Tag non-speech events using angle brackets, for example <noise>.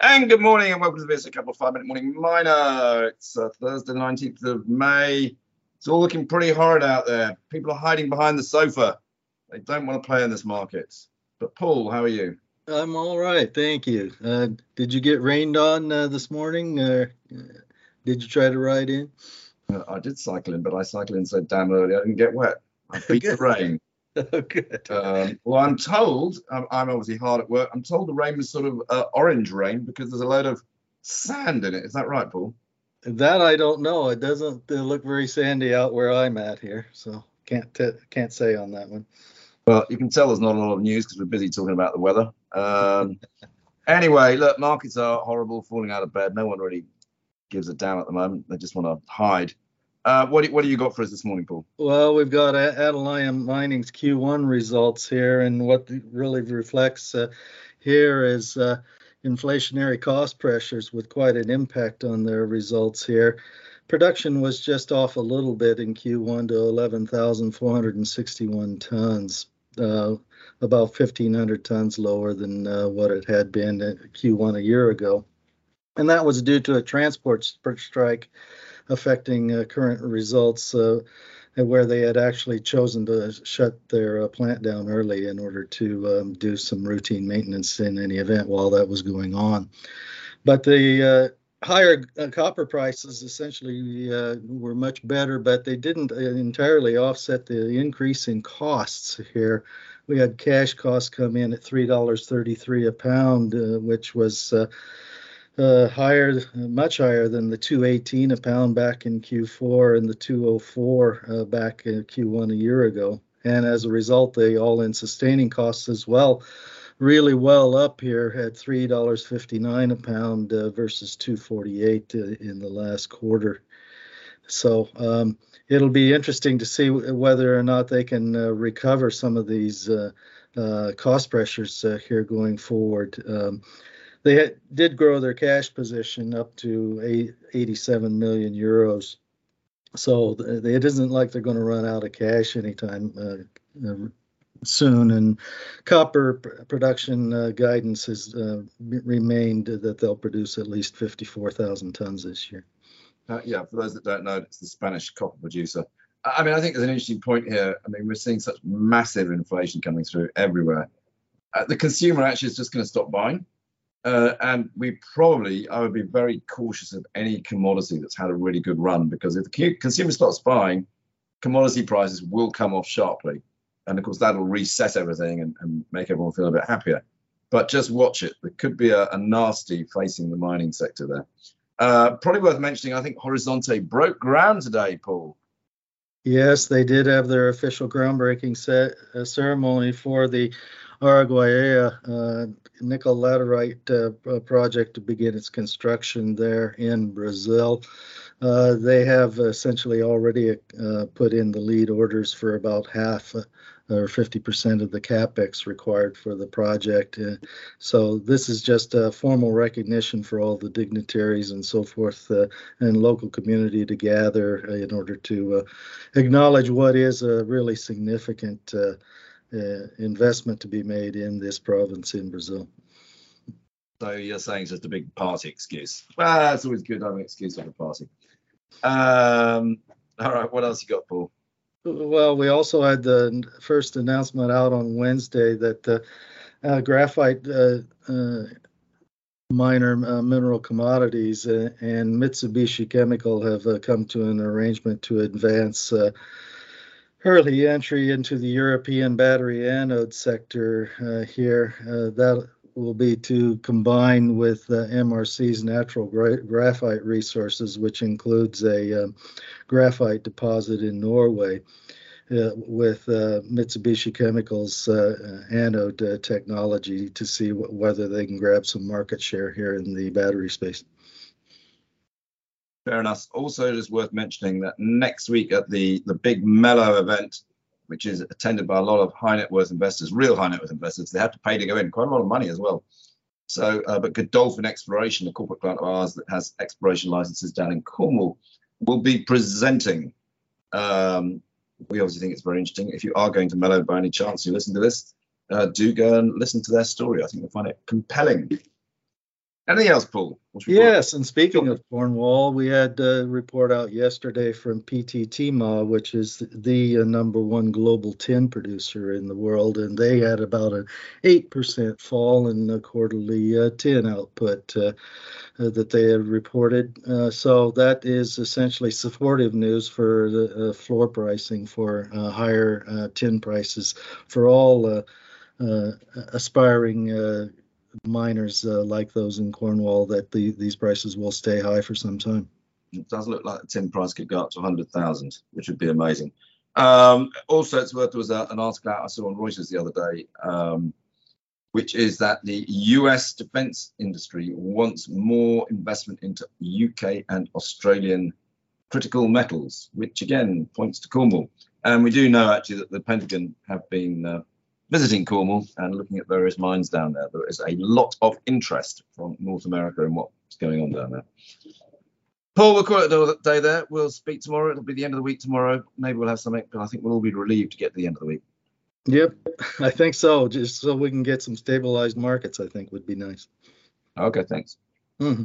And good morning and welcome to this a couple of five minute morning miner. It's uh, Thursday, the 19th of May. It's all looking pretty horrid out there. People are hiding behind the sofa. They don't want to play in this market. But Paul, how are you? I'm all right, thank you. Uh, did you get rained on uh, this morning? Uh, did you try to ride in? Uh, I did cycle in, but I cycled in so damn early I didn't get wet. I beat the <laughs> rain. <laughs> Oh, good. Um, well, I'm told, I'm, I'm obviously hard at work. I'm told the rain was sort of uh, orange rain because there's a load of sand in it. Is that right, Paul? That I don't know. It doesn't look very sandy out where I'm at here, so can't t- can't say on that one. Well, you can tell there's not a lot of news because we're busy talking about the weather. Um, <laughs> anyway, look, markets are horrible, falling out of bed. No one really gives a damn at the moment. They just want to hide. Uh, what, do, what do you got for us this morning, Paul? Well, we've got A- Mining's Q1 results here, and what really reflects uh, here is uh, inflationary cost pressures with quite an impact on their results here. Production was just off a little bit in Q1 to 11,461 tons, uh, about 1,500 tons lower than uh, what it had been at Q1 a year ago. And that was due to a transport strike affecting uh, current results uh, where they had actually chosen to shut their uh, plant down early in order to um, do some routine maintenance in any event while that was going on. But the uh, higher uh, copper prices essentially uh, were much better, but they didn't entirely offset the increase in costs here. We had cash costs come in at $3.33 a pound, which was uh, uh, higher, much higher than the 218 a pound back in Q4 and the 204 uh, back in Q1 a year ago. And as a result, the all-in sustaining costs as well, really well up here at $3.59 a pound uh, versus 248 uh, in the last quarter. So um, it'll be interesting to see whether or not they can uh, recover some of these uh, cost pressures here going forward. Um, they had, did grow their cash position up to eight, 87 million euros. So it isn't like they're going to run out of cash anytime uh, uh, soon. And copper production uh, guidance has uh, remained that they'll produce at least 54,000 tons this year. Uh, yeah, for those that don't know, it's the Spanish copper producer. I mean, I think there's an interesting point here. I mean, we're seeing such massive inflation coming through everywhere. Uh, the consumer actually is just going to stop buying. Uh, and we probably, I would be very cautious of any commodity that's had a really good run because if the consumer starts buying, commodity prices will come off sharply. And of course, that'll reset everything and, and make everyone feel a bit happier. But just watch it. There could be a, a nasty facing the mining sector there. Uh, probably worth mentioning, I think Horizonte broke ground today, Paul. Yes, they did have their official groundbreaking set, uh, ceremony for the Araguaia uh, nickel laterite uh, project to begin its construction there in Brazil. Uh, they have essentially already uh, put in the lead orders for about half uh, or 50% of the capex required for the project. Uh, so this is just a formal recognition for all the dignitaries and so forth and local community to gather in order to acknowledge what is a really significant uh, investment to be made in this province in Brazil. So you're saying it's just a big party excuse? Well, it's always good to have an excuse for a party. Um, all right, what else you got, Paul? Well, we also had the first announcement out on Wednesday that the uh, graphite uh, uh, miner uh, mineral commodities uh, and Mitsubishi Chemical have uh, come to an arrangement to advance early entry into the European battery anode sector uh, here. Uh, that will be to combine with uh, MRC's natural gra- graphite resources, which includes a um, graphite deposit in Norway. Uh, with uh, Mitsubishi Chemicals uh, anode technology to see w- whether they can grab some market share here in the battery space. Fair enough. Also, it is worth mentioning that next week at the the big Mello event, which is attended by a lot of high net worth investors, real high net worth investors, they have to pay to go in, quite a lot of money as well. So, uh, but Godolphin Exploration, a corporate client of ours that has exploration licenses down in Cornwall, will be presenting. Um, we obviously think it's very interesting. If you are going to Mello by any chance, you listen to this, uh, do go and listen to their story. I think you'll find it compelling. Anything else, Paul? Yes, and speaking of Cornwall, we had a report out yesterday from PT Timah, which is the uh, number one global tin producer in the world, and they had about an 8% fall in the quarterly uh, tin output uh, uh, that they had reported. Uh, so that is essentially supportive news for the floor pricing for higher tin prices for all aspiring miners uh, like those in Cornwall that the, these prices will stay high for some time. It does look like the tin price could go up to 100,000, which would be amazing. Um, also, it's worth there was a, an article I saw on Reuters the other day, um, which is that the US defense industry wants more investment into UK and Australian critical metals, which again points to Cornwall. And we do know actually that the Pentagon have been uh, visiting Cornwall and looking at various mines down there. There is a lot of interest from North America in what's going on down there. Paul, we'll call it a day there. We'll speak tomorrow. It'll be the end of the week tomorrow. Maybe we'll have something, but I think we'll all be relieved to get to the end of the week. Yep, I think so. Just so we can get some stabilized markets, I think would be nice. Okay, thanks. Mm-hmm.